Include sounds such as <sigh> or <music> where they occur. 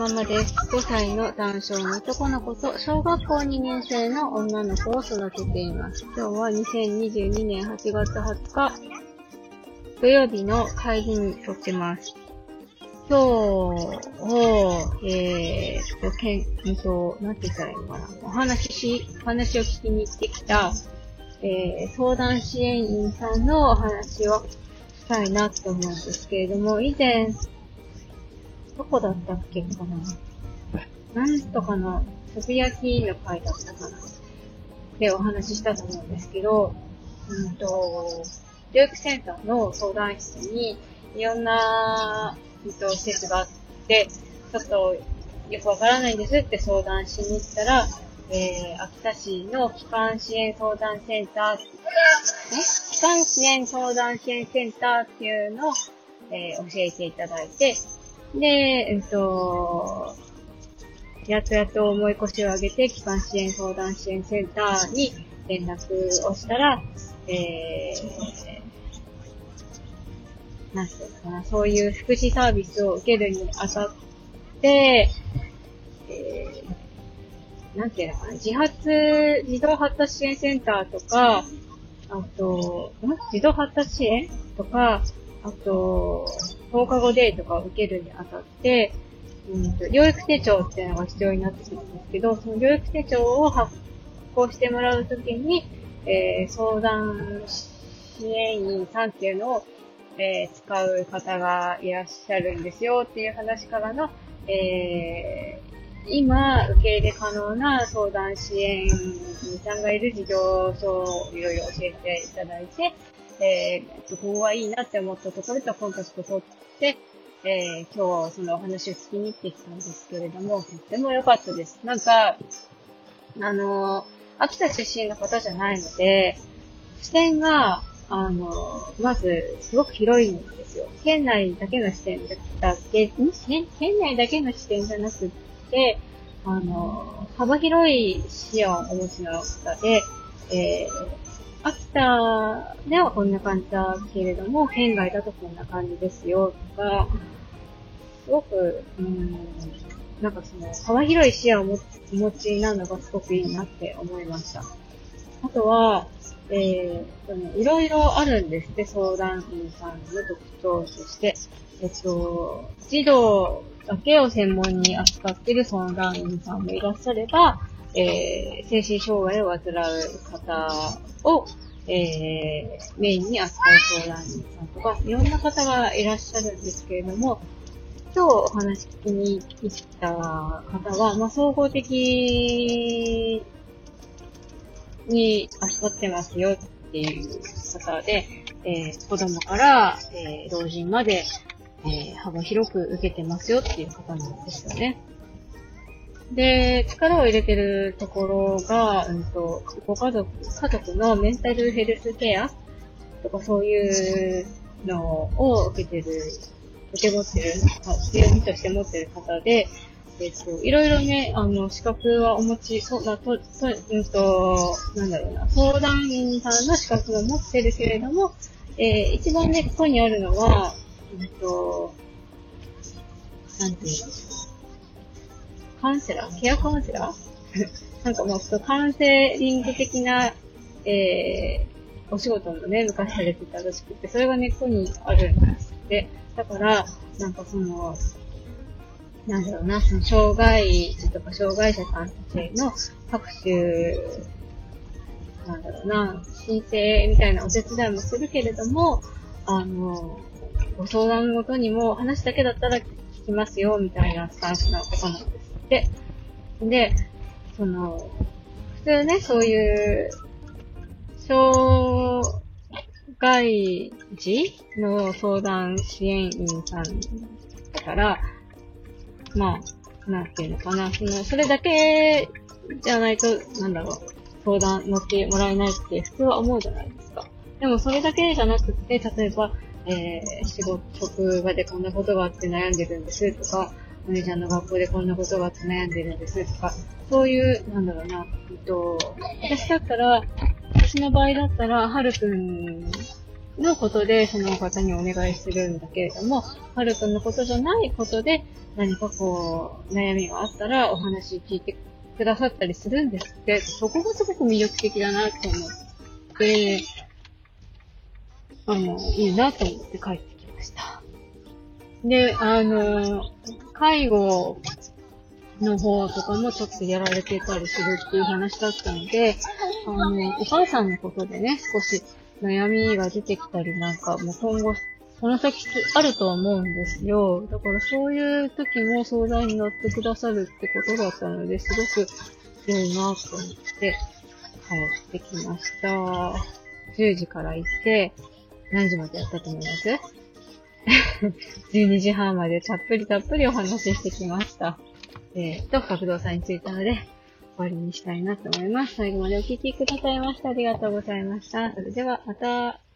ママです。5歳の男性の男の子と小学校2年生の女の子を育てています。今日は2022年8月20日、土曜日の会議に撮ってます。今日を、えーと、けん、うんと、なんて言ったらいいのかな。お話し、お話を聞きに行ってきた、えー、相談支援員さんのお話をしたいなと思うんですけれども、以前、どこだったっけかな？なんとかの、つぶやきの回だったかな？でお話ししたと思うんですけど、うんと、教育センターの相談室に、いろんな、うんと、施設があって、ちょっと、よくわからないんですって相談しに行ったら、えー、秋田市の機関支援相談センター、え機関支援相談支援センターっていうのを、えー教えていただいて、で、えっと、やっとやっと重い腰を上げて、機関支援相談支援センターに連絡をしたら、えー、なんていうのかな、そういう福祉サービスを受けるにあたって、えー、なんていうのかな、自発、児童発達支援センターとか、あと、ん児童発達支援とか、あと、放課後デーとかを受けるにあたって、うんと、療育手帳っていうのが必要になってくるんですけど、その療育手帳を発行してもらうときに、えー相談支援員さんっていうのを、えー使う方がいらっしゃるんですよっていう話からの、えー今、受け入れ可能な相談支援員さんがいる事業所をいろいろ教えていただいて、えー、ここはいいなって思ったところとコンタクト取って、えー今日そのお話を聞きに行ってきたんですけれども、とっても良かったです。なんか、あのー秋田出身の方じゃないので、視点が、あのーまず、すごく広いんですよ。県内だけの視点だけ、ん県県内だけの視点じゃなくって、あの幅広い視野をお持ちの方で、えー秋田ではこんな感じだけれども、県外だとこんな感じですよ、とか、すごく、うん、なんかその、幅広い視野を持お持ちなのがすごくいいなって思いました。あとは、えーそのいろいろあるんですって、相談員さんの特徴として。えっと、児童だけを専門に扱っている相談員さんもいらっしゃれば、えー精神障害を患う方を、えーメインに扱う相談員さんとか、いろんな方がいらっしゃるんですけれども、今日お話聞きに来た方は、まあ、総合的に扱ってますよっていう方で、えー子供から、えー老人まで、えー幅広く受けてますよっていう方なんですよね。で、力を入れてるところが、うんと、ご家族、家族のメンタルヘルスケアとかそういうのを受けてる、受け持ってる、あ強みとして持ってる方で、えっと、いろいろね、あの、資格はお持ち、そうだ、と、と、うんと、なんだろうな、相談員さんの資格を持ってるけれども、えー一番ね、ここにあるのは、うんと、なんていうの？カウンセラーケアカウンセラー <laughs> なんかもう、そうカウンセリング的な、えー、お仕事もね、昔されてたらしくて、それが根っこにあるんですって。だから、なんかその、なんだろうな、その障害児とか障害者さんたちの各種、なんだろうな、申請みたいなお手伝いもするけれども、あの、ご相談ごとにも話だけだったら聞きますよ、みたいなスタンスな方なんで。で、その、普通ね、そういう、障害児の相談支援員さんだから、まあ、なんていうのかな、その、それだけじゃないと、なんだろう、相談乗ってもらえないって普通は思うじゃないですか。でもそれだけじゃなくて、例えば、えー、仕事、職場でこんなことがあって悩んでるんですとか、お姉ちゃんの学校でこんなことがあって悩んでるんですとか、そういう、なんだろうな、えっと、私だったら、私の場合だったら、はるくんのことでその方にお願いするんだけれども、ハルトのことじゃないことで何かこう、悩みがあったらお話聞いてくださったりするんですって、そこがすごく魅力的だなと思って、あの、いいなと思って帰ってきました。で、あの、介護の方とかもちょっとやられてたりするっていう話だったので、あの、お母さんのことでね、少し悩みが出てきたりなんか、もう今後、その先あるとは思うんですよ。だからそういう時も相談に乗ってくださるってことだったので、すごく良いなと思って帰ってきました。10時から行って、何時までやったと思います？?12 時半までたっぷりたっぷりお話ししてきました。えー、と、角動産についたので、終わりにしたいなと思います。最後までお聴きくださいました。ありがとうございました。それでは、また。